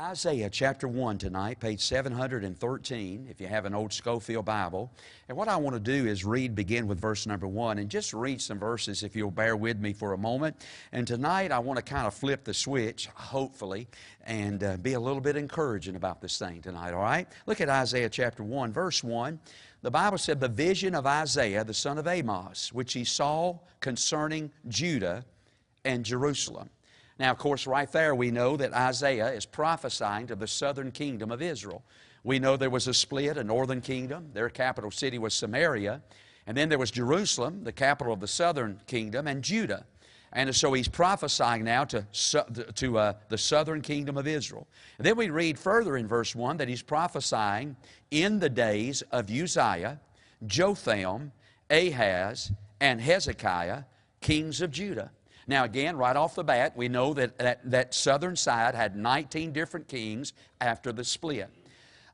Isaiah chapter 1 tonight, page 713, if you have an old Scofield Bible. And what I want to do is read, begin with verse number 1, and just read some verses if you'll bear with me for a moment. And tonight I want to kind of flip the switch, hopefully, and uh, be a little bit encouraging about this thing tonight, all right? Look at Isaiah chapter 1, verse 1. The Bible said, The vision of Isaiah, the son of Amos, which he saw concerning Judah and Jerusalem. Now, of course, right there we know that Isaiah is prophesying to the southern kingdom of Israel. We know there was a split, a northern kingdom. Their capital city was Samaria. And then there was Jerusalem, the capital of the southern kingdom, and Judah. And so he's prophesying now to, to uh, the southern kingdom of Israel. And then we read further in verse 1 that he's prophesying in the days of Uzziah, Jotham, Ahaz, and Hezekiah, kings of Judah. Now, again, right off the bat, we know that that, that southern side had 19 different kings after the split.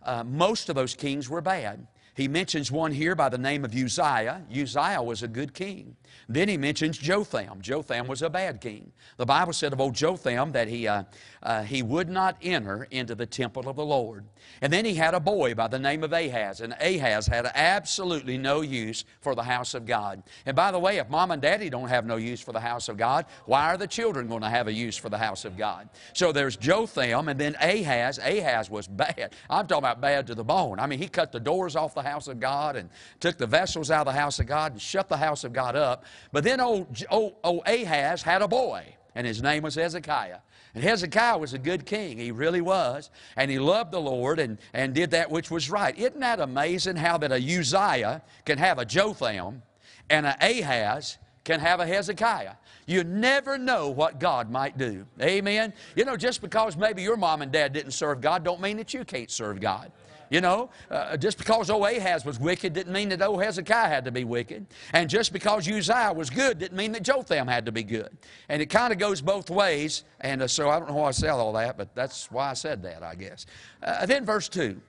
Uh, most of those kings were bad. He mentions one here by the name of Uzziah. Uzziah was a good king. Then he mentions Jotham. Jotham was a bad king. The Bible said of old Jotham that he, uh, uh, he would not enter into the temple of the Lord. And then he had a boy by the name of Ahaz, and Ahaz had absolutely no use for the house of God. And by the way, if mom and daddy don't have no use for the house of God, why are the children going to have a use for the house of God? So there's Jotham, and then Ahaz. Ahaz was bad. I'm talking about bad to the bone. I mean, he cut the doors off the house of God and took the vessels out of the house of God and shut the house of God up. But then old, old, old Ahaz had a boy, and his name was Hezekiah. And Hezekiah was a good king. He really was. And he loved the Lord and, and did that which was right. Isn't that amazing how that a Uzziah can have a Jotham and an Ahaz can have a Hezekiah? You never know what God might do. Amen. You know, just because maybe your mom and dad didn't serve God don't mean that you can't serve God. You know, uh, just because old Ahaz was wicked didn't mean that old Hezekiah had to be wicked. And just because Uzziah was good didn't mean that Jotham had to be good. And it kind of goes both ways. And uh, so I don't know why I said all that, but that's why I said that, I guess. Uh, then verse 2,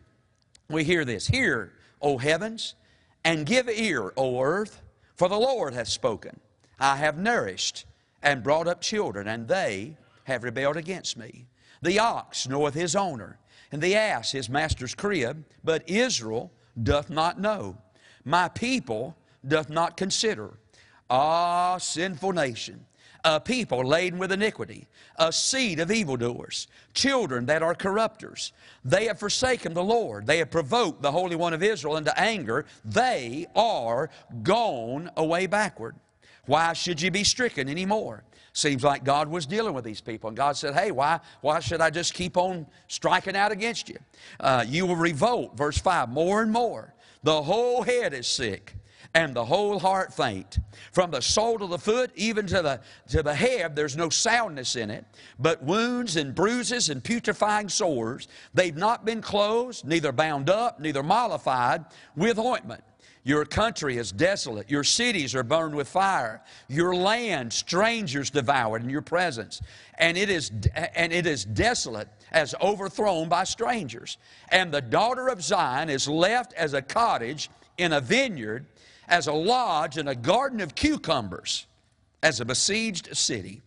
we hear this Hear, O heavens, and give ear, O earth, for the Lord hath spoken. I have nourished and brought up children, and they have rebelled against me. The ox knoweth his owner and the ass his master's crib, but Israel doth not know. My people doth not consider. Ah, sinful nation, a people laden with iniquity, a seed of evildoers, children that are corrupters. They have forsaken the Lord. They have provoked the Holy One of Israel into anger. They are gone away backward. Why should you be stricken anymore? Seems like God was dealing with these people. And God said, Hey, why, why should I just keep on striking out against you? Uh, you will revolt, verse 5, more and more. The whole head is sick and the whole heart faint. From the sole of the foot even to the, to the head, there's no soundness in it, but wounds and bruises and putrefying sores. They've not been closed, neither bound up, neither mollified with ointment. Your country is desolate. Your cities are burned with fire. Your land, strangers devoured in your presence. And it is, and it is desolate as overthrown by strangers. And the daughter of Zion is left as a cottage in a vineyard, as a lodge in a garden of cucumbers, as a besieged city.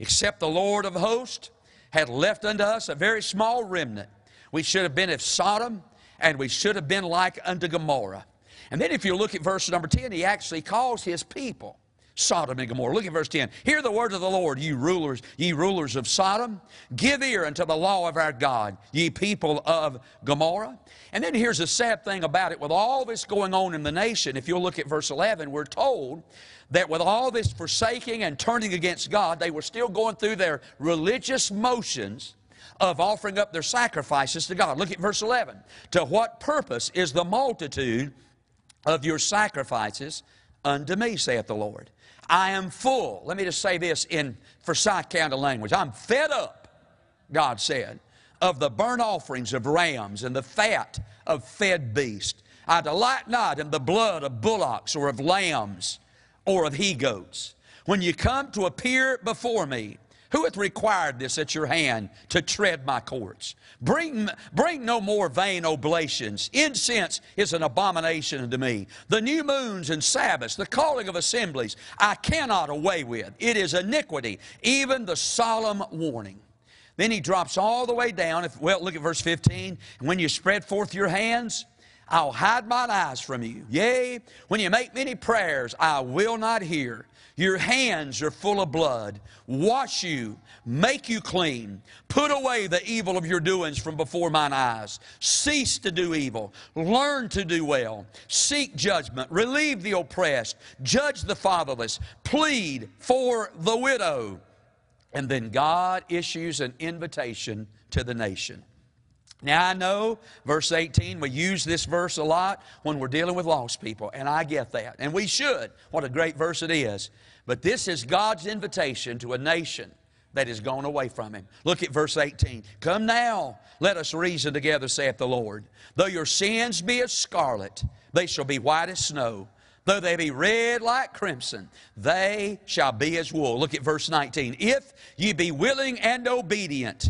Except the Lord of hosts had left unto us a very small remnant. We should have been of Sodom, and we should have been like unto Gomorrah. And then if you look at verse number 10, he actually calls his people Sodom and Gomorrah. Look at verse 10. Hear the word of the Lord, ye rulers, ye rulers of Sodom. Give ear unto the law of our God, ye people of Gomorrah. And then here's the sad thing about it. With all this going on in the nation, if you'll look at verse 11, we're told that with all this forsaking and turning against God, they were still going through their religious motions of offering up their sacrifices to God. Look at verse 11. To what purpose is the multitude of your sacrifices unto me, saith the Lord. I am full. Let me just say this in Forsyth County language. I'm fed up, God said, of the burnt offerings of rams and the fat of fed beasts. I delight not in the blood of bullocks or of lambs or of he goats. When you come to appear before me, who hath required this at your hand to tread my courts? Bring, bring no more vain oblations. Incense is an abomination unto me. The new moons and Sabbaths, the calling of assemblies, I cannot away with. It is iniquity, even the solemn warning. Then he drops all the way down. If, well, look at verse 15. When you spread forth your hands, I'll hide mine eyes from you. Yea, when you make many prayers, I will not hear. Your hands are full of blood. Wash you, make you clean. Put away the evil of your doings from before mine eyes. Cease to do evil. Learn to do well. Seek judgment. Relieve the oppressed. Judge the fatherless. Plead for the widow. And then God issues an invitation to the nation. Now, I know, verse 18, we use this verse a lot when we're dealing with lost people, and I get that. And we should. What a great verse it is. But this is God's invitation to a nation that has gone away from Him. Look at verse 18. Come now, let us reason together, saith the Lord. Though your sins be as scarlet, they shall be white as snow. Though they be red like crimson, they shall be as wool. Look at verse 19. If ye be willing and obedient,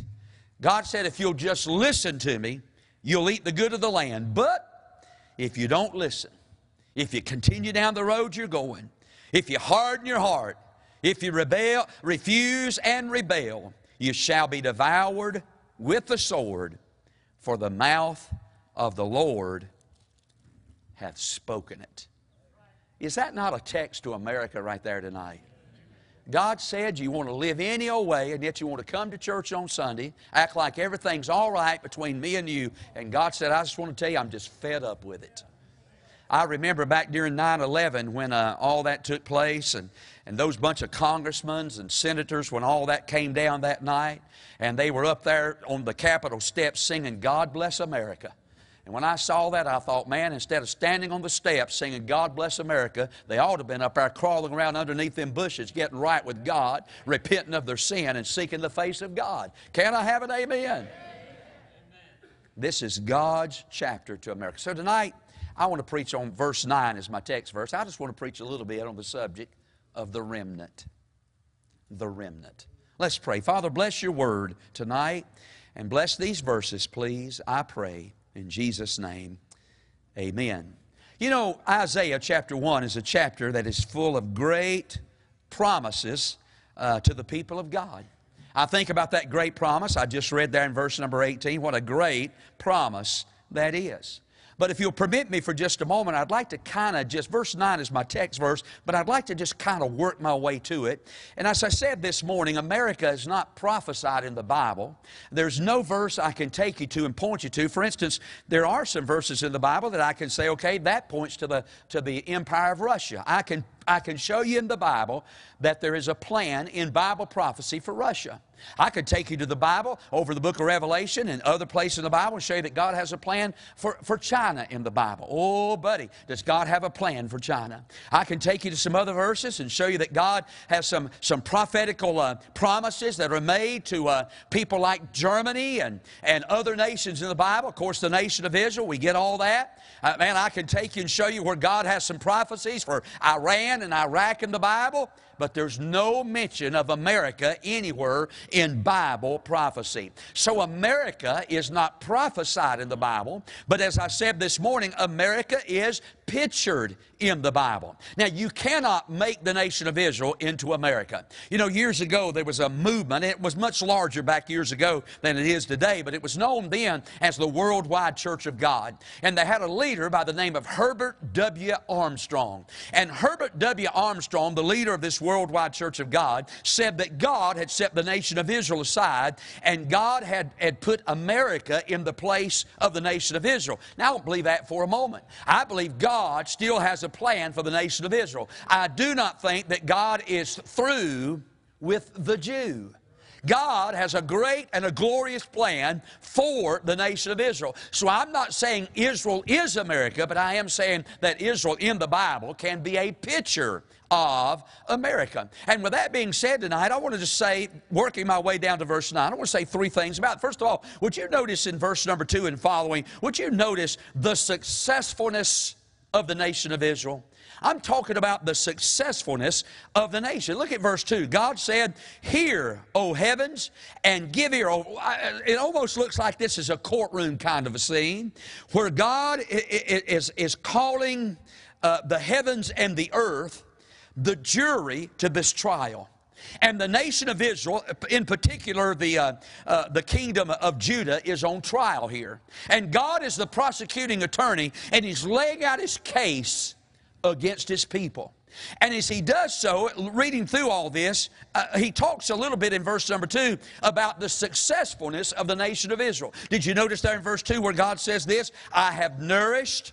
God said, if you'll just listen to me, you'll eat the good of the land. But if you don't listen, if you continue down the road you're going, if you harden your heart, if you rebel, refuse and rebel, you shall be devoured with the sword, for the mouth of the Lord hath spoken it. Is that not a text to America right there tonight? God said you want to live any old way, and yet you want to come to church on Sunday, act like everything's all right between me and you. And God said, I just want to tell you, I'm just fed up with it. I remember back during 9 11 when uh, all that took place, and, and those bunch of congressmen and senators, when all that came down that night, and they were up there on the Capitol steps singing, God Bless America. And when I saw that, I thought, man, instead of standing on the steps singing, God bless America, they ought to have been up there crawling around underneath them bushes, getting right with God, repenting of their sin, and seeking the face of God. Can I have an amen? amen. This is God's chapter to America. So tonight, I want to preach on verse 9 as my text verse. I just want to preach a little bit on the subject of the remnant. The remnant. Let's pray. Father, bless your word tonight and bless these verses, please, I pray. In Jesus' name, amen. You know, Isaiah chapter 1 is a chapter that is full of great promises uh, to the people of God. I think about that great promise. I just read there in verse number 18. What a great promise that is. But if you'll permit me for just a moment, I'd like to kind of just, verse 9 is my text verse, but I'd like to just kind of work my way to it. And as I said this morning, America is not prophesied in the Bible. There's no verse I can take you to and point you to. For instance, there are some verses in the Bible that I can say, okay, that points to the, to the empire of Russia. I can I can show you in the Bible that there is a plan in Bible prophecy for Russia. I could take you to the Bible, over the book of Revelation and other places in the Bible, and show you that God has a plan for, for China in the Bible. Oh, buddy, does God have a plan for China? I can take you to some other verses and show you that God has some, some prophetical uh, promises that are made to uh, people like Germany and, and other nations in the Bible. Of course, the nation of Israel, we get all that. Uh, man, I can take you and show you where God has some prophecies for Iran and Iraq in the Bible but there's no mention of America anywhere in Bible prophecy. So America is not prophesied in the Bible, but as I said this morning, America is pictured in the Bible. Now, you cannot make the nation of Israel into America. You know, years ago there was a movement, it was much larger back years ago than it is today, but it was known then as the Worldwide Church of God. And they had a leader by the name of Herbert W. Armstrong. And Herbert W. Armstrong, the leader of this Worldwide Church of God, said that God had set the nation of Israel aside and God had, had put America in the place of the nation of Israel. Now, I don't believe that for a moment. I believe God still has a plan for the nation of Israel. I do not think that God is through with the Jew. God has a great and a glorious plan for the nation of Israel. So I'm not saying Israel is America, but I am saying that Israel in the Bible can be a picture of America. And with that being said tonight, I want to just say, working my way down to verse 9, I want to say three things about it. First of all, would you notice in verse number 2 and following, would you notice the successfulness of the nation of Israel. I'm talking about the successfulness of the nation. Look at verse 2. God said, Hear, O heavens, and give ear. It almost looks like this is a courtroom kind of a scene where God is, is calling uh, the heavens and the earth the jury to this trial. And the nation of Israel, in particular the, uh, uh, the kingdom of Judah, is on trial here. And God is the prosecuting attorney, and He's laying out His case against His people. And as he does so, reading through all this, uh, he talks a little bit in verse number two about the successfulness of the nation of Israel. Did you notice there in verse two where God says this? I have nourished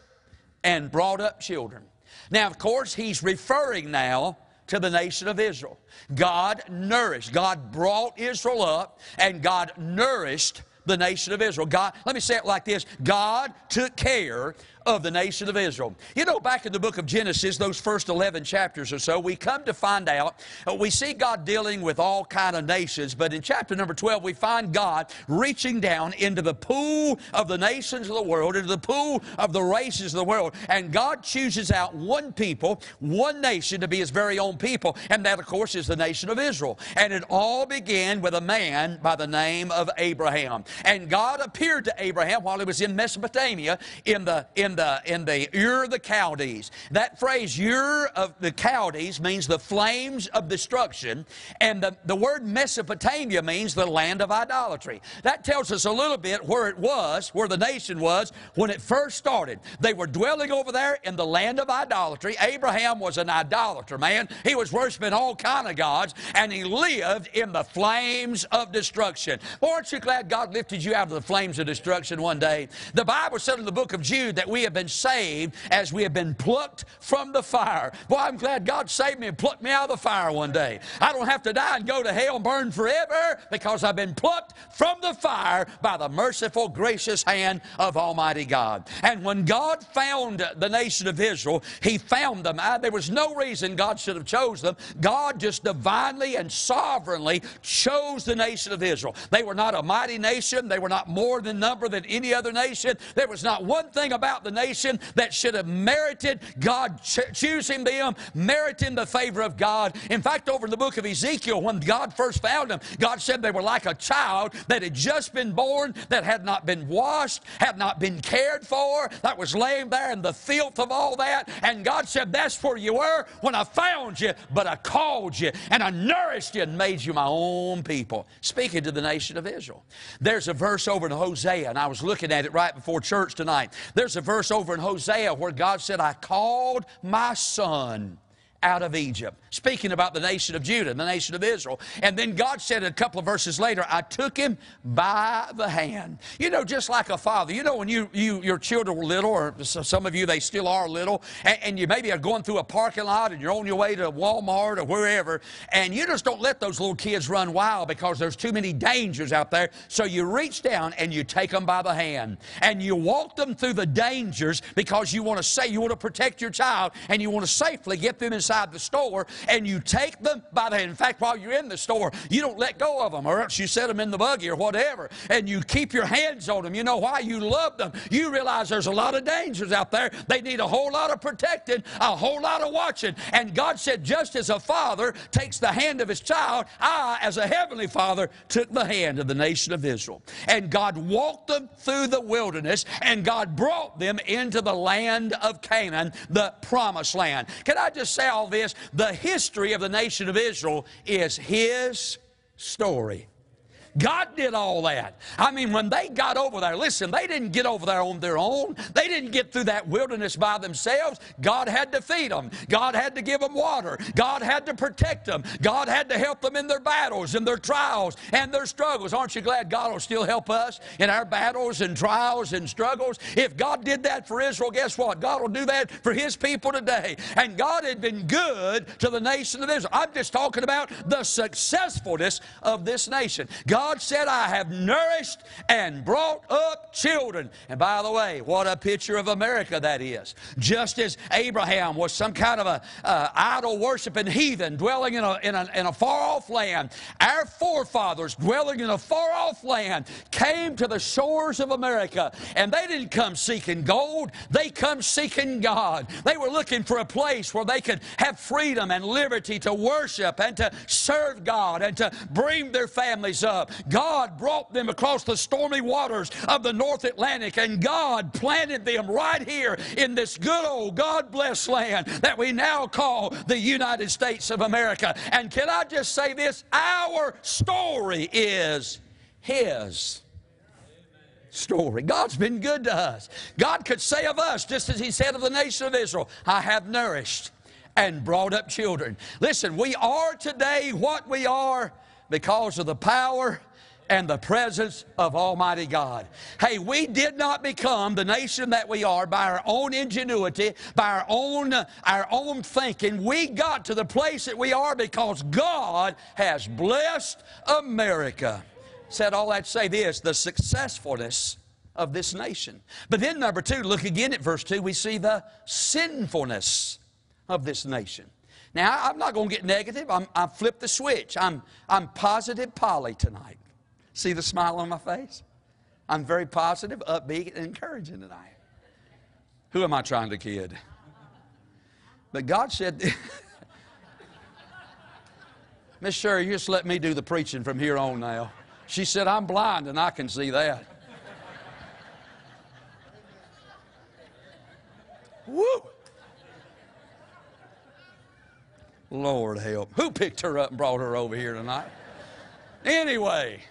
and brought up children. Now, of course, he's referring now to the nation of Israel. God nourished, God brought Israel up, and God nourished the nation of Israel. God, let me say it like this God took care of the nation of Israel. You know, back in the book of Genesis, those first 11 chapters or so, we come to find out, uh, we see God dealing with all kind of nations, but in chapter number 12, we find God reaching down into the pool of the nations of the world, into the pool of the races of the world, and God chooses out one people, one nation to be his very own people, and that, of course, is the nation of Israel. And it all began with a man by the name of Abraham. And God appeared to Abraham while he was in Mesopotamia in the, in the, in the Ur of the Chaldees. That phrase, Ur of the Chaldees, means the flames of destruction. And the, the word Mesopotamia means the land of idolatry. That tells us a little bit where it was, where the nation was when it first started. They were dwelling over there in the land of idolatry. Abraham was an idolater, man. He was worshiping all kind of gods, and he lived in the flames of destruction. Boy, aren't you glad God lifted you out of the flames of destruction one day? The Bible said in the book of Jude that we have been saved as we have been plucked from the fire. Boy, I'm glad God saved me and plucked me out of the fire one day. I don't have to die and go to hell and burn forever because I've been plucked from the fire by the merciful, gracious hand of Almighty God. And when God found the nation of Israel, He found them. There was no reason God should have chose them. God just divinely and sovereignly chose the nation of Israel. They were not a mighty nation. They were not more than number than any other nation. There was not one thing about the nation that should have merited God choosing them, meriting the favor of God. In fact, over in the book of Ezekiel, when God first found them, God said they were like a child that had just been born, that had not been washed, had not been cared for, that was laying there in the filth of all that. And God said, That's where you were when I found you, but I called you and I nourished you and made you my own people. Speaking to the nation of Israel. There's a verse over in Hosea, and I was looking at it right before church tonight. There's a verse over in Hosea where God said, I called my son out of Egypt. Speaking about the nation of Judah, the nation of Israel. And then God said a couple of verses later, I took him by the hand. You know, just like a father. You know, when you, you your children were little, or some of you, they still are little, and, and you maybe are going through a parking lot and you're on your way to Walmart or wherever, and you just don't let those little kids run wild because there's too many dangers out there. So you reach down and you take them by the hand. And you walk them through the dangers because you want to say, you want to protect your child, and you want to safely get them inside the store and you take them by the hand. In fact, while you're in the store, you don't let go of them or else you set them in the buggy or whatever and you keep your hands on them. You know why? You love them. You realize there's a lot of dangers out there. They need a whole lot of protecting, a whole lot of watching. And God said, just as a father takes the hand of his child, I, as a heavenly father, took the hand of the nation of Israel. And God walked them through the wilderness and God brought them into the land of Canaan, the promised land. Can I just say all this, the history of the nation of Israel is His story. God did all that. I mean, when they got over there, listen, they didn't get over there on their own. They didn't get through that wilderness by themselves. God had to feed them. God had to give them water. God had to protect them. God had to help them in their battles and their trials and their struggles. Aren't you glad God will still help us in our battles and trials and struggles? If God did that for Israel, guess what? God will do that for His people today. And God had been good to the nation of Israel. I'm just talking about the successfulness of this nation. God God said, I have nourished and brought up children. And by the way, what a picture of America that is. Just as Abraham was some kind of a uh, idol worshiping heathen dwelling in a, in, a, in a far off land, our forefathers dwelling in a far off land came to the shores of America. And they didn't come seeking gold, they come seeking God. They were looking for a place where they could have freedom and liberty to worship and to serve God and to bring their families up. God brought them across the stormy waters of the North Atlantic, and God planted them right here in this good old God blessed land that we now call the United States of America. And can I just say this? Our story is His story. God's been good to us. God could say of us, just as He said of the nation of Israel, I have nourished and brought up children. Listen, we are today what we are because of the power and the presence of Almighty God. Hey, we did not become the nation that we are by our own ingenuity, by our own, our own thinking. We got to the place that we are because God has blessed America. Said all that say this the successfulness of this nation. But then, number two, look again at verse 2, we see the sinfulness of this nation. Now, I'm not going to get negative. I'm, I flipped the switch. I'm, I'm positive Polly tonight. See the smile on my face? I'm very positive, upbeat, and encouraging tonight. Who am I trying to kid? But God said, Miss Sherry, you just let me do the preaching from here on now. She said, I'm blind and I can see that. Woo! Lord help. Who picked her up and brought her over here tonight? Anyway,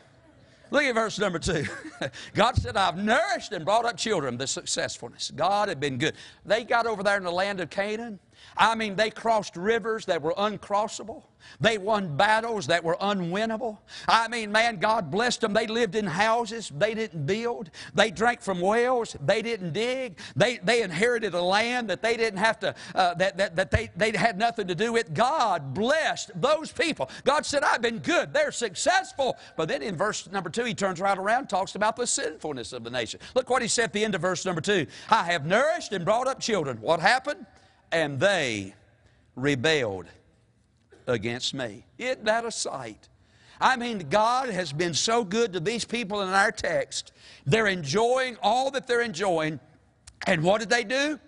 look at verse number two. God said, I've nourished and brought up children, the successfulness. God had been good. They got over there in the land of Canaan. I mean, they crossed rivers that were uncrossable. They won battles that were unwinnable. I mean, man, God blessed them. They lived in houses they didn't build. They drank from wells they didn't dig. They, they inherited a land that they didn't have to, uh, that, that, that they, they had nothing to do with. God blessed those people. God said, I've been good. They're successful. But then in verse number two, he turns right around talks about the sinfulness of the nation. Look what he said at the end of verse number two. I have nourished and brought up children. What happened? And they rebelled against me. Isn't that a sight? I mean, God has been so good to these people in our text. They're enjoying all that they're enjoying. And what did they do?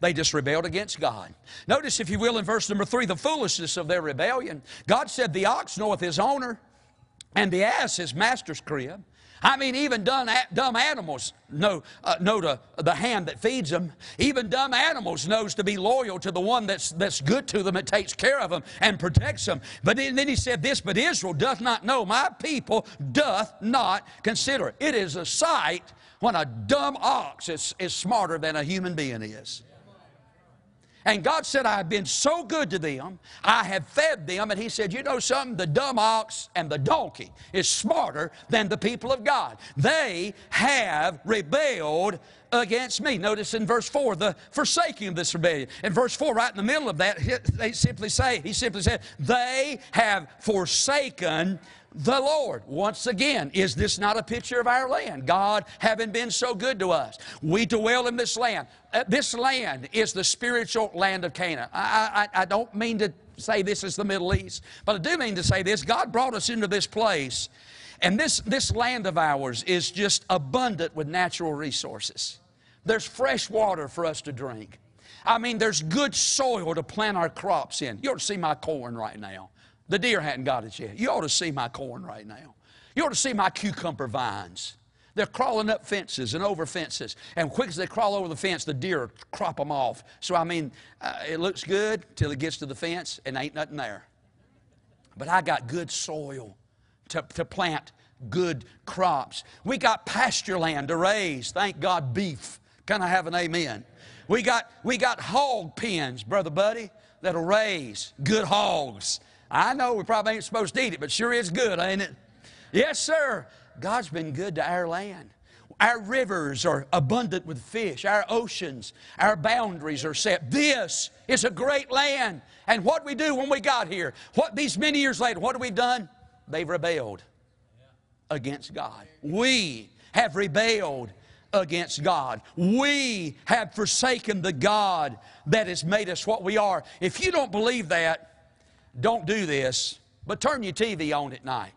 They just rebelled against God. Notice, if you will, in verse number three, the foolishness of their rebellion. God said, The ox knoweth his owner, and the ass his master's crib. I mean, even dumb, dumb animals know, uh, know to, the hand that feeds them. Even dumb animals knows to be loyal to the one that's, that's good to them, that takes care of them and protects them. But then, then he said this, but Israel doth not know, my people doth not consider. It is a sight when a dumb ox is, is smarter than a human being is. And God said, I have been so good to them. I have fed them. And He said, You know something? The dumb ox and the donkey is smarter than the people of God. They have rebelled against me. Notice in verse 4, the forsaking of this rebellion. In verse 4, right in the middle of that, they simply say, He simply said, They have forsaken the Lord. Once again, is this not a picture of our land? God having been so good to us. We dwell in this land. Uh, this land is the spiritual land of Canaan. I, I, I don't mean to say this is the Middle East, but I do mean to say this. God brought us into this place, and this, this land of ours is just abundant with natural resources. There's fresh water for us to drink. I mean, there's good soil to plant our crops in. You ought to see my corn right now. The deer hadn't got it yet. You ought to see my corn right now. You ought to see my cucumber vines. They're crawling up fences and over fences. And quick as they crawl over the fence, the deer crop them off. So, I mean, uh, it looks good till it gets to the fence and ain't nothing there. But I got good soil to, to plant good crops. We got pasture land to raise, thank God, beef. Can I have an amen? We got, we got hog pens, Brother Buddy, that'll raise good hogs. I know we probably ain't supposed to eat it, but sure is good, ain't it? Yes, sir. God's been good to our land. Our rivers are abundant with fish. Our oceans, our boundaries are set. This is a great land. And what we do when we got here, what these many years later, what have we done? They've rebelled against God. We have rebelled against God. We have forsaken the God that has made us what we are. If you don't believe that, don't do this, but turn your TV on at night.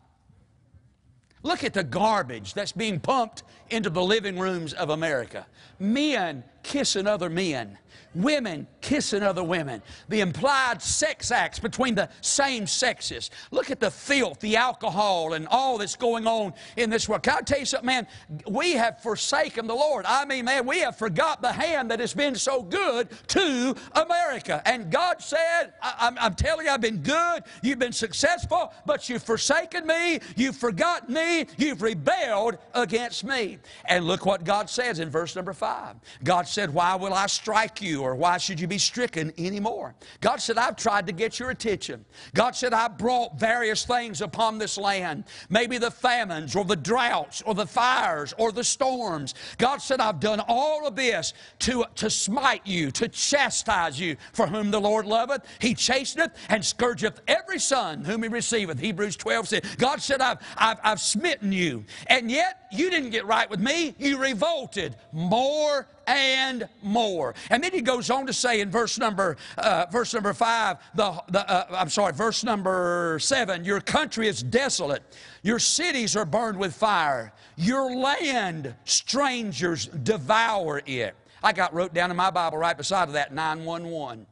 Look at the garbage that's being pumped into the living rooms of America. Men kissing other men women kissing other women, the implied sex acts between the same sexes. Look at the filth, the alcohol, and all that's going on in this world. Can I tell you something, man? We have forsaken the Lord. I mean, man, we have forgot the hand that has been so good to America. And God said, I, am telling you, I've been good, you've been successful, but you've forsaken me, you've forgotten me, you've rebelled against me. And look what God says in verse number five. God said, Why will I strike you? or why should you be stricken anymore? God said, I've tried to get your attention. God said, I brought various things upon this land, maybe the famines or the droughts or the fires or the storms. God said, I've done all of this to, to smite you, to chastise you, for whom the Lord loveth. He chasteneth and scourgeth every son whom he receiveth. Hebrews 12 said, God said, I've, I've, I've smitten you. And yet, you didn't get right with me. You revolted more and more. And then he goes on to say in verse number uh, verse number five, the, the uh, I'm sorry, verse number seven, your country is desolate, your cities are burned with fire, your land strangers devour it. I got wrote down in my Bible right beside of that 911.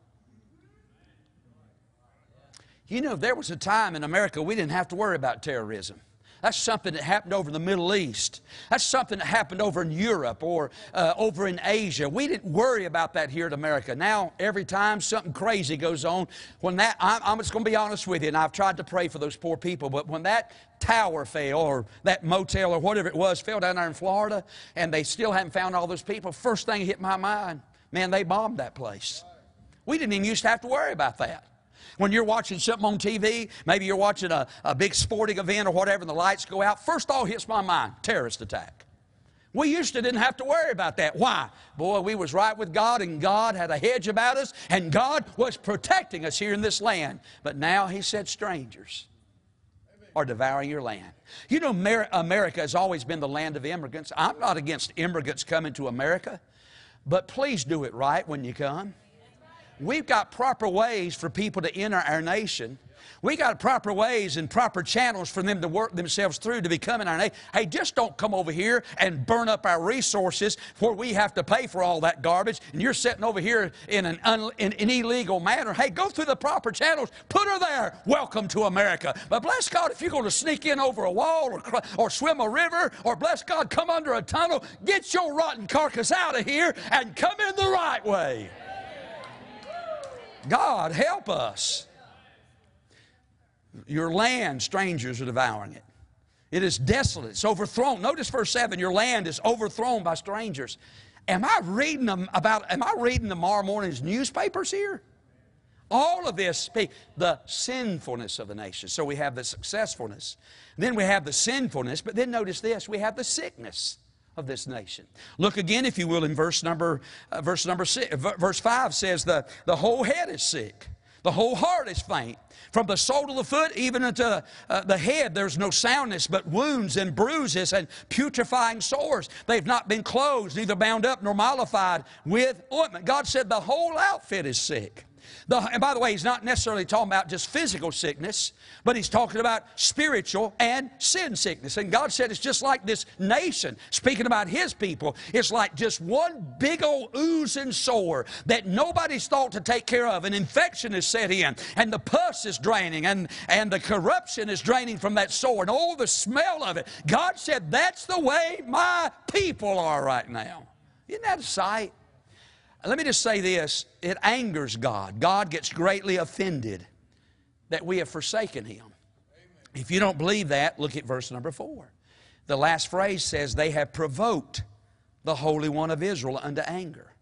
You know, there was a time in America we didn't have to worry about terrorism. That's something that happened over in the Middle East. That's something that happened over in Europe or uh, over in Asia. We didn't worry about that here in America. Now, every time something crazy goes on, when that, I'm, I'm just going to be honest with you, and I've tried to pray for those poor people, but when that tower fell or that motel or whatever it was fell down there in Florida and they still haven't found all those people, first thing hit my mind, man, they bombed that place. We didn't even used to have to worry about that. When you're watching something on TV, maybe you're watching a, a big sporting event or whatever, and the lights go out, first all hits my mind terrorist attack. We used to didn't have to worry about that. Why? Boy, we was right with God and God had a hedge about us and God was protecting us here in this land. But now he said strangers are devouring your land. You know, America has always been the land of immigrants. I'm not against immigrants coming to America, but please do it right when you come. We've got proper ways for people to enter our nation. We got proper ways and proper channels for them to work themselves through to become in our nation. Hey, just don't come over here and burn up our resources where we have to pay for all that garbage and you're sitting over here in an, un, in an illegal manner. Hey, go through the proper channels. Put her there. Welcome to America. But bless God, if you're going to sneak in over a wall or, or swim a river or bless God, come under a tunnel, get your rotten carcass out of here and come in the right way. God, help us. Your land, strangers are devouring it. It is desolate. It's overthrown. Notice verse 7 your land is overthrown by strangers. Am I reading them about, am I reading tomorrow morning's newspapers here? All of this speak the sinfulness of the nation. So we have the successfulness. Then we have the sinfulness, but then notice this we have the sickness of this nation. Look again, if you will, in verse number, uh, verse number six, verse 5 says, the, the whole head is sick. The whole heart is faint. From the sole of the foot even unto uh, the head, there's no soundness, but wounds and bruises and putrefying sores. They've not been closed, neither bound up nor mollified with ointment. God said the whole outfit is sick. The, and by the way, he's not necessarily talking about just physical sickness, but he's talking about spiritual and sin sickness. And God said it's just like this nation, speaking about his people, it's like just one big old oozing sore that nobody's thought to take care of. An infection is set in, and the pus is draining, and, and the corruption is draining from that sore, and all the smell of it. God said, That's the way my people are right now. Isn't that a sight? Let me just say this it angers God. God gets greatly offended that we have forsaken Him. If you don't believe that, look at verse number four. The last phrase says, They have provoked the Holy One of Israel unto anger.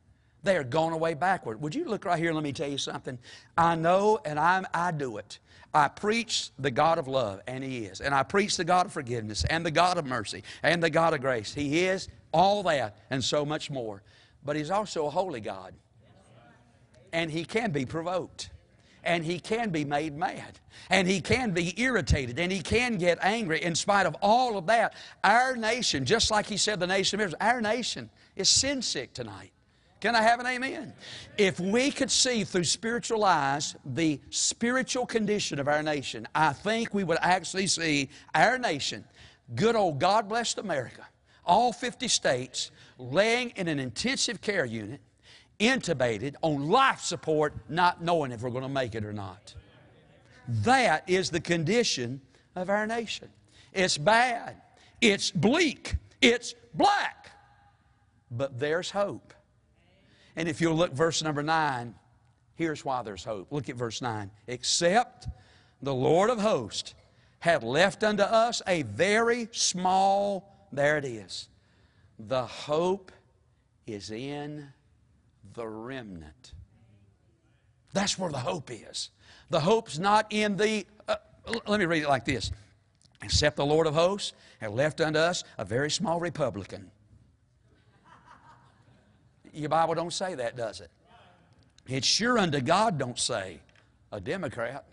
They are gone away backward. Would you look right here and let me tell you something? I know and I'm, I do it. I preach the God of love, and He is. And I preach the God of forgiveness, and the God of mercy, and the God of grace. He is all that, and so much more but He's also a holy God. And He can be provoked. And He can be made mad. And He can be irritated. And He can get angry. In spite of all of that, our nation, just like He said the nation of Israel, our nation is sin sick tonight. Can I have an amen? If we could see through spiritual eyes the spiritual condition of our nation, I think we would actually see our nation, good old God blessed America, all 50 states, laying in an intensive care unit, intubated, on life support, not knowing if we're going to make it or not. That is the condition of our nation. It's bad, it's bleak, it's black, but there's hope. And if you'll look verse number 9, here's why there's hope. Look at verse 9. Except the Lord of hosts had left unto us a very small, there it is. The hope is in the remnant. That's where the hope is. The hope's not in the, uh, let me read it like this. Except the Lord of hosts have left unto us a very small Republican. Your Bible don't say that, does it? It's sure unto God don't say a Democrat.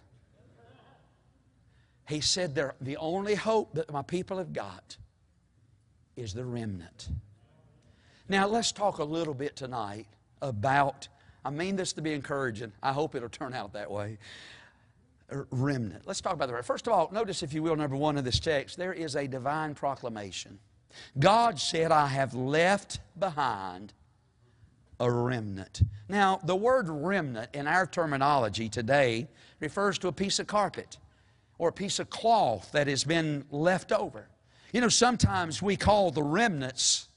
He said, The only hope that my people have got is the remnant. Now, let's talk a little bit tonight about, I mean this to be encouraging. I hope it'll turn out that way. Uh, remnant. Let's talk about the remnant. First of all, notice, if you will, number one in this text, there is a divine proclamation. God said, I have left behind a remnant. Now, the word remnant in our terminology today refers to a piece of carpet or a piece of cloth that has been left over. You know, sometimes we call the remnants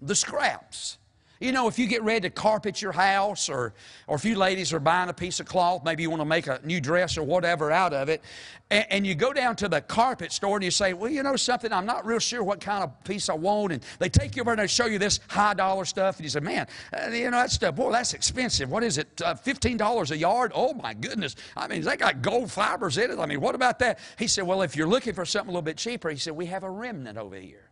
the scraps. You know, if you get ready to carpet your house, or, or if you ladies are buying a piece of cloth, maybe you want to make a new dress or whatever out of it, and, and, you go down to the carpet store and you say, Well, you know something, I'm not real sure what kind of piece I want. And they take you over and they show you this high dollar stuff, and you say, Man, uh, you know, that stuff, boy, that's expensive. What is it, uh, $15 a yard? Oh, my goodness. I mean, they got gold fibers in it. I mean, what about that? He said, Well, if you're looking for something a little bit cheaper, he said, We have a remnant over here.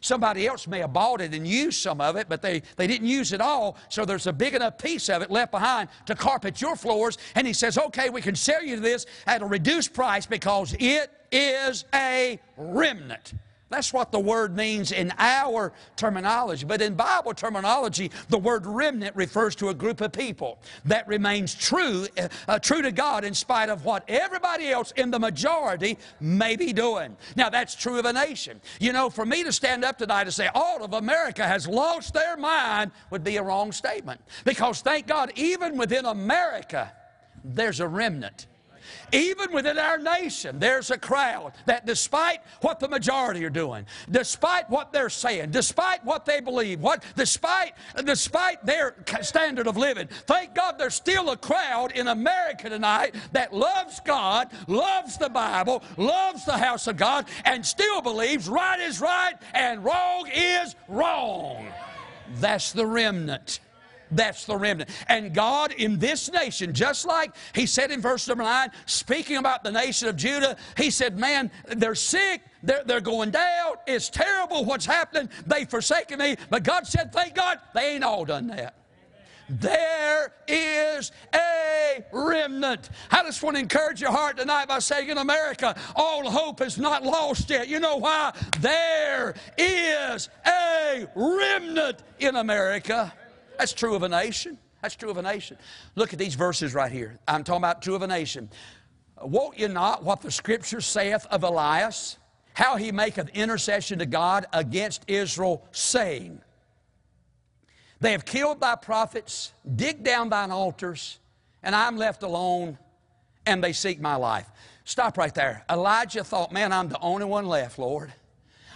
Somebody else may have bought it and used some of it, but they, they didn't use it all, so there's a big enough piece of it left behind to carpet your floors. And he says, okay, we can sell you this at a reduced price because it is a remnant. That's what the word means in our terminology. But in Bible terminology, the word remnant refers to a group of people that remains true, uh, uh, true to God in spite of what everybody else in the majority may be doing. Now, that's true of a nation. You know, for me to stand up tonight and say all of America has lost their mind would be a wrong statement. Because thank God, even within America, there's a remnant. Even within our nation, there's a crowd that, despite what the majority are doing, despite what they're saying, despite what they believe, what, despite, despite their standard of living, thank God there's still a crowd in America tonight that loves God, loves the Bible, loves the house of God, and still believes right is right and wrong is wrong. That's the remnant. That's the remnant. And God in this nation, just like He said in verse number 9, speaking about the nation of Judah, He said, Man, they're sick, they're, they're going down, it's terrible what's happening, they've forsaken me. But God said, Thank God, they ain't all done that. There is a remnant. I just want to encourage your heart tonight by saying, in America, all hope is not lost yet. You know why? There is a remnant in America. That's true of a nation. That's true of a nation. Look at these verses right here. I'm talking about true of a nation. Wot ye not what the scripture saith of Elias, how he maketh intercession to God against Israel, saying, They have killed thy prophets, digged down thine altars, and I'm left alone, and they seek my life. Stop right there. Elijah thought, Man, I'm the only one left, Lord.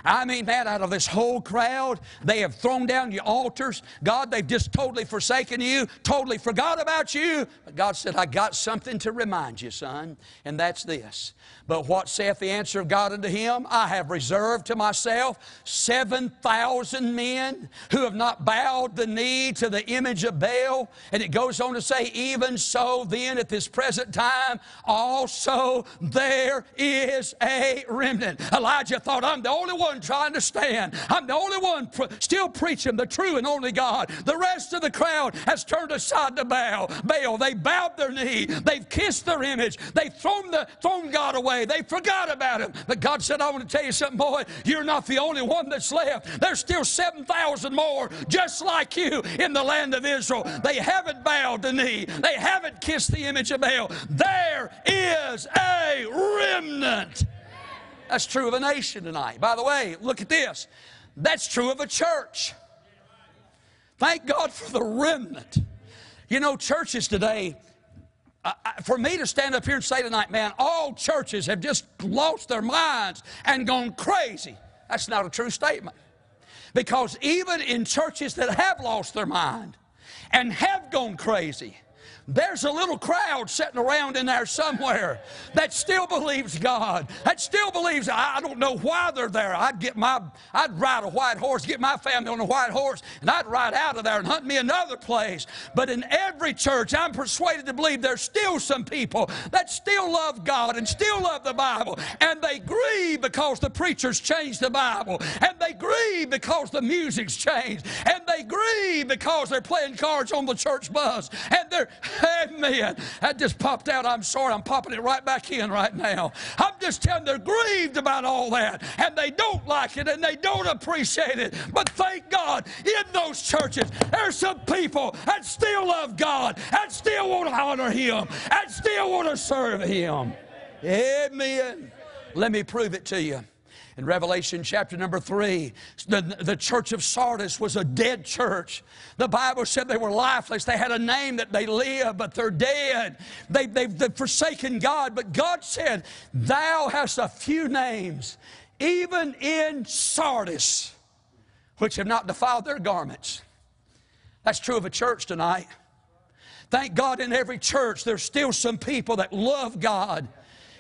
I mean, man, out of this whole crowd, they have thrown down your altars. God, they've just totally forsaken you, totally forgot about you. But God said, I got something to remind you, son, and that's this. But what saith the answer of God unto him? I have reserved to myself 7,000 men who have not bowed the knee to the image of Baal. And it goes on to say, even so, then at this present time, also there is a remnant. Elijah thought, I'm the only one trying to stand. I'm the only one pr- still preaching the true and only God. The rest of the crowd has turned aside to Baal. Baal, they bowed their knee. They've kissed their image. They've thrown, the, thrown God away away. They forgot about him. But God said, I want to tell you something, boy. You're not the only one that's left. There's still 7,000 more just like you in the land of Israel. They haven't bowed the knee, they haven't kissed the image of Baal. There is a remnant. That's true of a nation tonight. By the way, look at this. That's true of a church. Thank God for the remnant. You know, churches today, uh, for me to stand up here and say tonight, man, all churches have just lost their minds and gone crazy. That's not a true statement. Because even in churches that have lost their mind and have gone crazy, there's a little crowd sitting around in there somewhere that still believes God, that still believes, I don't know why they're there. I'd get my, I'd ride a white horse, get my family on a white horse, and I'd ride out of there and hunt me another place. But in every church, I'm persuaded to believe there's still some people that still love God and still love the Bible, and they grieve because the preachers changed the Bible, and they grieve because the music's changed, and they grieve because they're playing cards on the church bus, and they're Amen. That just popped out. I'm sorry. I'm popping it right back in right now. I'm just telling they're grieved about all that and they don't like it and they don't appreciate it. But thank God in those churches, there's some people that still love God and still want to honor Him and still want to serve Him. Amen. Let me prove it to you. In Revelation chapter number three, the, the church of Sardis was a dead church. The Bible said they were lifeless. They had a name that they live, but they're dead. They, they've, they've forsaken God. But God said, Thou hast a few names, even in Sardis, which have not defiled their garments. That's true of a church tonight. Thank God in every church there's still some people that love God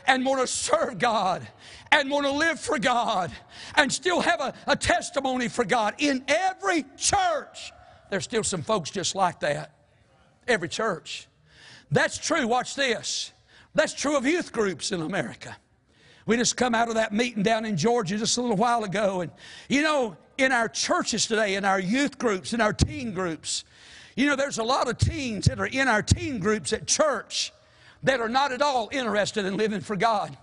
and want to serve God and want to live for God and still have a, a testimony for God. In every church, there's still some folks just like that. Every church. That's true. Watch this. That's true of youth groups in America. We just come out of that meeting down in Georgia just a little while ago. And, you know, in our churches today, in our youth groups, in our teen groups, you know, there's a lot of teens that are in our teen groups at church that are not at all interested in living for God.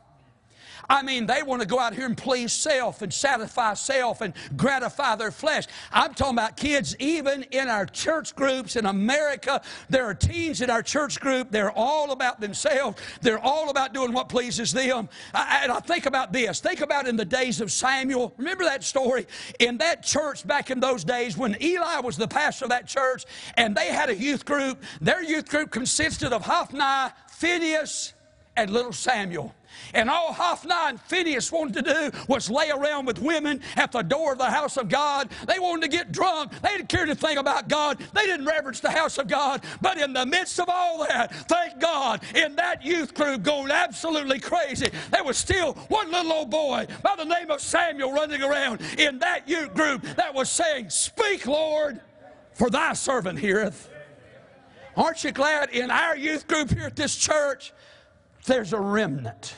I mean, they want to go out here and please self and satisfy self and gratify their flesh. I'm talking about kids, even in our church groups in America. There are teens in our church group. They're all about themselves. They're all about doing what pleases them. And I think about this. Think about in the days of Samuel. Remember that story? In that church back in those days when Eli was the pastor of that church and they had a youth group, their youth group consisted of Hophni, Phinehas, and little Samuel. And all Hophni and Phinehas wanted to do was lay around with women at the door of the house of God. They wanted to get drunk. They didn't care anything about God. They didn't reverence the house of God. But in the midst of all that, thank God, in that youth group going absolutely crazy, there was still one little old boy by the name of Samuel running around in that youth group that was saying, Speak, Lord, for thy servant heareth. Aren't you glad in our youth group here at this church, there's a remnant?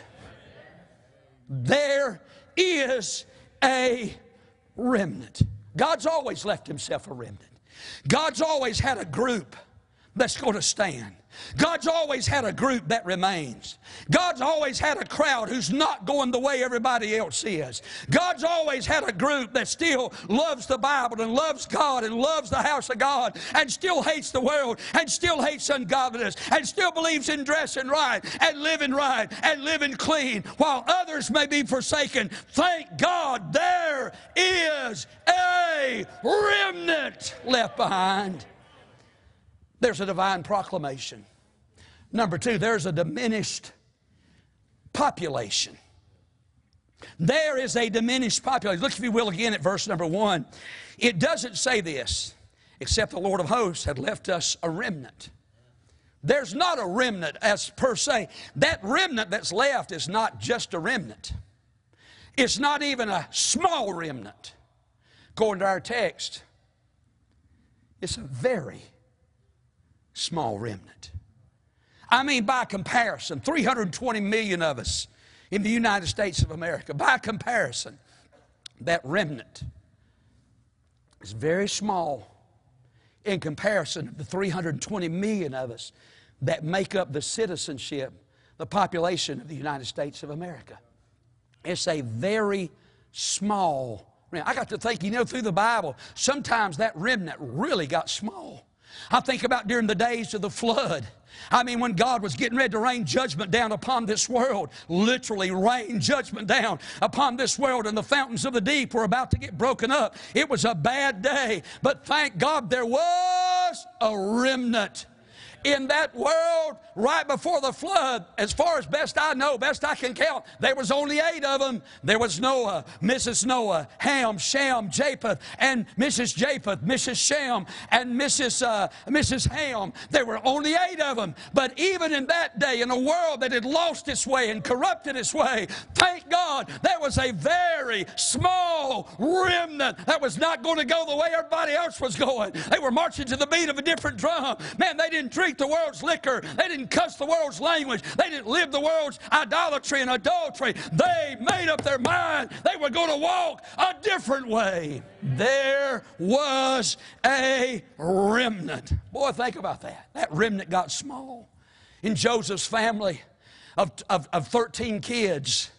There is a remnant. God's always left Himself a remnant. God's always had a group that's going to stand. God's always had a group that remains. God's always had a crowd who's not going the way everybody else is. God's always had a group that still loves the Bible and loves God and loves the house of God and still hates the world and still hates ungodliness and still believes in dressing right and living right and living clean while others may be forsaken. Thank God there is a remnant left behind. There's a divine proclamation. Number two, there's a diminished population. There is a diminished population. Look, if you will, again at verse number one. It doesn't say this, except the Lord of hosts had left us a remnant. There's not a remnant as per se. That remnant that's left is not just a remnant, it's not even a small remnant. According to our text, it's a very small remnant. I mean, by comparison, 320 million of us in the United States of America, by comparison, that remnant is very small in comparison to the 320 million of us that make up the citizenship, the population of the United States of America. It's a very small remnant. I got to think, you know, through the Bible, sometimes that remnant really got small. I think about during the days of the flood. I mean, when God was getting ready to rain judgment down upon this world, literally rain judgment down upon this world, and the fountains of the deep were about to get broken up. It was a bad day, but thank God there was a remnant in that world right before the flood, as far as best I know, best I can count, there was only eight of them. There was Noah, Mrs. Noah, Ham, Shem, Japheth, and Mrs. Japheth, Mrs. Shem, and Mrs. Uh, Mrs. Ham. There were only eight of them. But even in that day, in a world that had lost its way and corrupted its way, thank God there was a very small remnant that was not going to go the way everybody else was going. They were marching to the beat of a different drum. Man, they didn't drink drink the world's liquor. They didn't cuss the world's language. They didn't live the world's idolatry and adultery. They made up their mind they were going to walk a different way. There was a remnant. Boy, think about that. That remnant got small. In Joseph's family of, of, of 13 kids,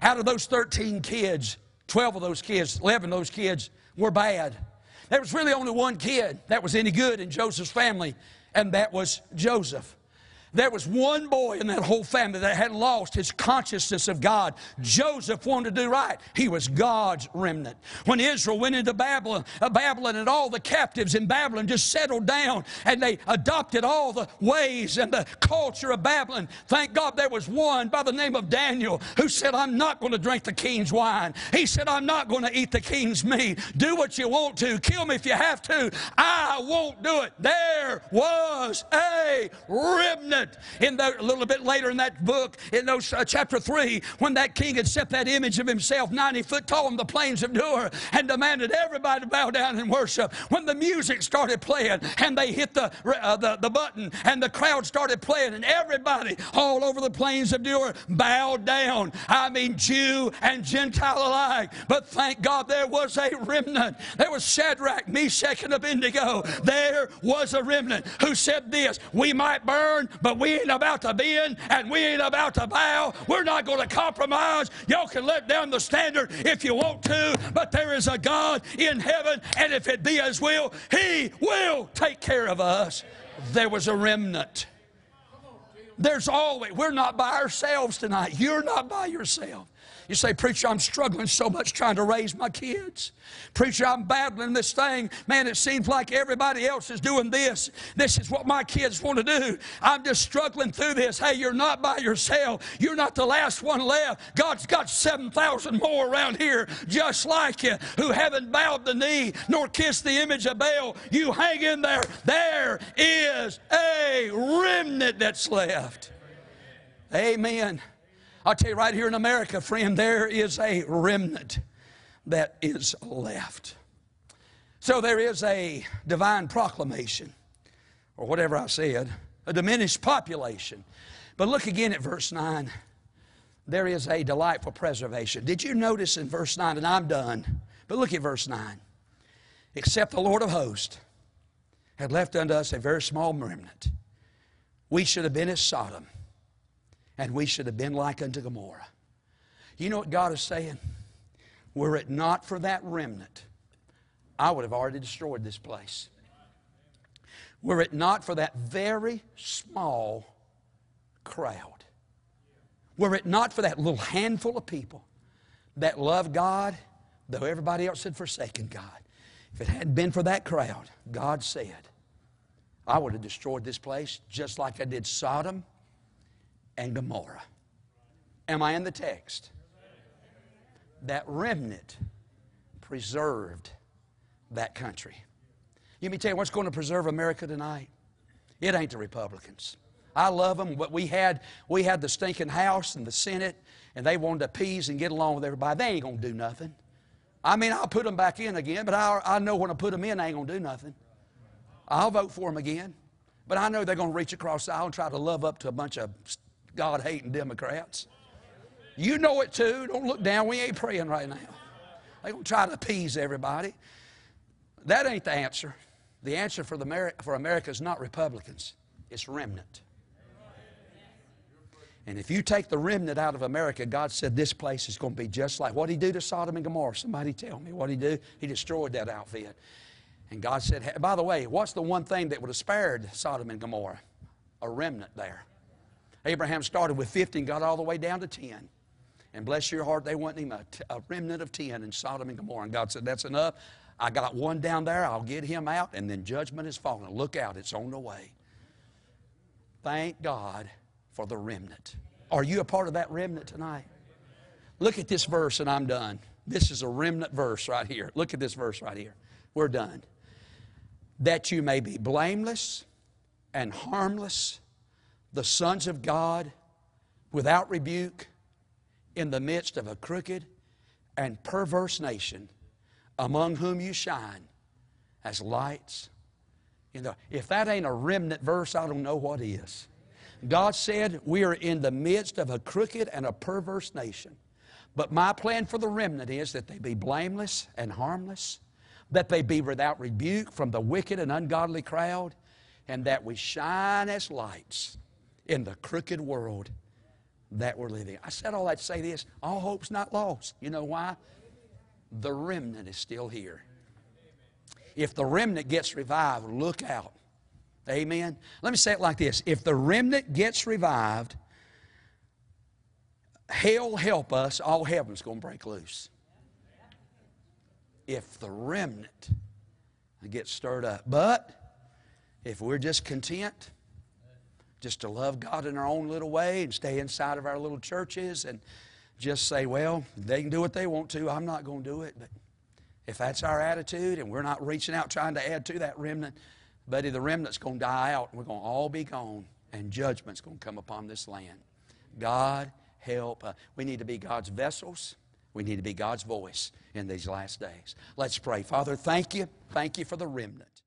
out of those 13 kids, 12 of those kids, 11 of those kids were bad. There was really only one kid that was any good in Joseph's family, and that was Joseph. There was one boy in that whole family that had lost his consciousness of God. Joseph wanted to do right. He was God's remnant. When Israel went into Babylon, uh, Babylon and all the captives in Babylon just settled down and they adopted all the ways and the culture of Babylon. Thank God there was one by the name of Daniel who said, I'm not going to drink the king's wine. He said, I'm not going to eat the king's meat. Do what you want to. Kill me if you have to. I won't do it. There was a remnant in the, a little bit later in that book, in those uh, chapter 3, when that king had set that image of himself 90 foot tall on the plains of Dura and demanded everybody to bow down and worship. When the music started playing and they hit the, uh, the, the button and the crowd started playing and everybody all over the plains of Dura bowed down. I mean, Jew and Gentile alike. But thank God there was a remnant. There was Shadrach, Meshach, and Abednego. There was a remnant who said this We might burn, but we ain't about to bend and we ain't about to bow. We're not going to compromise. Y'all can let down the standard if you want to, but there is a God in heaven, and if it be His will, He will take care of us. There was a remnant. There's always, we're not by ourselves tonight. You're not by yourself. You say, Preacher, I'm struggling so much trying to raise my kids. Preacher, I'm battling this thing. Man, it seems like everybody else is doing this. This is what my kids want to do. I'm just struggling through this. Hey, you're not by yourself. You're not the last one left. God's got 7,000 more around here just like you who haven't bowed the knee nor kissed the image of Baal. You hang in there. There is a remnant that's left. Amen. I'll tell you right here in America, friend, there is a remnant that is left. So there is a divine proclamation, or whatever I said, a diminished population. But look again at verse 9. There is a delightful preservation. Did you notice in verse 9, and I'm done, but look at verse 9. Except the Lord of hosts had left unto us a very small remnant, we should have been as Sodom and we should have been like unto Gomorrah. You know what God is saying? Were it not for that remnant, I would have already destroyed this place. Were it not for that very small crowd, were it not for that little handful of people that loved God, though everybody else had forsaken God, if it hadn't been for that crowd, God said, I would have destroyed this place just like I did Sodom and Gomorrah. Am I in the text? That remnant preserved that country. Let me tell you what's going to preserve America tonight. It ain't the Republicans. I love them, but we had we had the stinking House and the Senate, and they wanted to appease and get along with everybody. They ain't gonna do nothing. I mean, I'll put them back in again, but I, I know when I put them in, they ain't gonna do nothing. I'll vote for them again, but I know they're gonna reach across the aisle and try to love up to a bunch of God hating Democrats. You know it too. Don't look down. We ain't praying right now. They're going to try to appease everybody. That ain't the answer. The answer for, the for America is not Republicans, it's remnant. And if you take the remnant out of America, God said this place is going to be just like what He do to Sodom and Gomorrah. Somebody tell me what He do. He destroyed that outfit. And God said, "Hey, by the way, what's the one thing that would have spared Sodom and Gomorrah? A remnant there. Abraham started with 50 and got all the way down to 10. And bless your heart, they wasn't even a remnant of 10 in Sodom and Gomorrah. And God said, That's enough. I got one down there. I'll get him out. And then judgment is falling. Look out, it's on the way. Thank God for the remnant. Are you a part of that remnant tonight? Look at this verse, and I'm done. This is a remnant verse right here. Look at this verse right here. We're done. That you may be blameless and harmless, the sons of God, without rebuke, in the midst of a crooked and perverse nation, among whom you shine as lights. You know, if that ain't a remnant verse, I don't know what is. God said we are in the midst of a crooked and a perverse nation. But my plan for the remnant is that they be blameless and harmless, that they be without rebuke from the wicked and ungodly crowd, and that we shine as lights in the crooked world that we're living. I said all that to say this all hope's not lost. You know why? The remnant is still here. If the remnant gets revived, look out. Amen. Let me say it like this if the remnant gets revived, hell help us, all heaven's going to break loose. If the remnant gets stirred up. But if we're just content, just to love God in our own little way and stay inside of our little churches and just say, well, they can do what they want to, I'm not going to do it. But if that's our attitude and we're not reaching out trying to add to that remnant, buddy, the remnant's going to die out and we're going to all be gone and judgment's going to come upon this land. God help. Uh, we need to be God's vessels. We need to be God's voice in these last days. Let's pray. Father, thank you. Thank you for the remnant.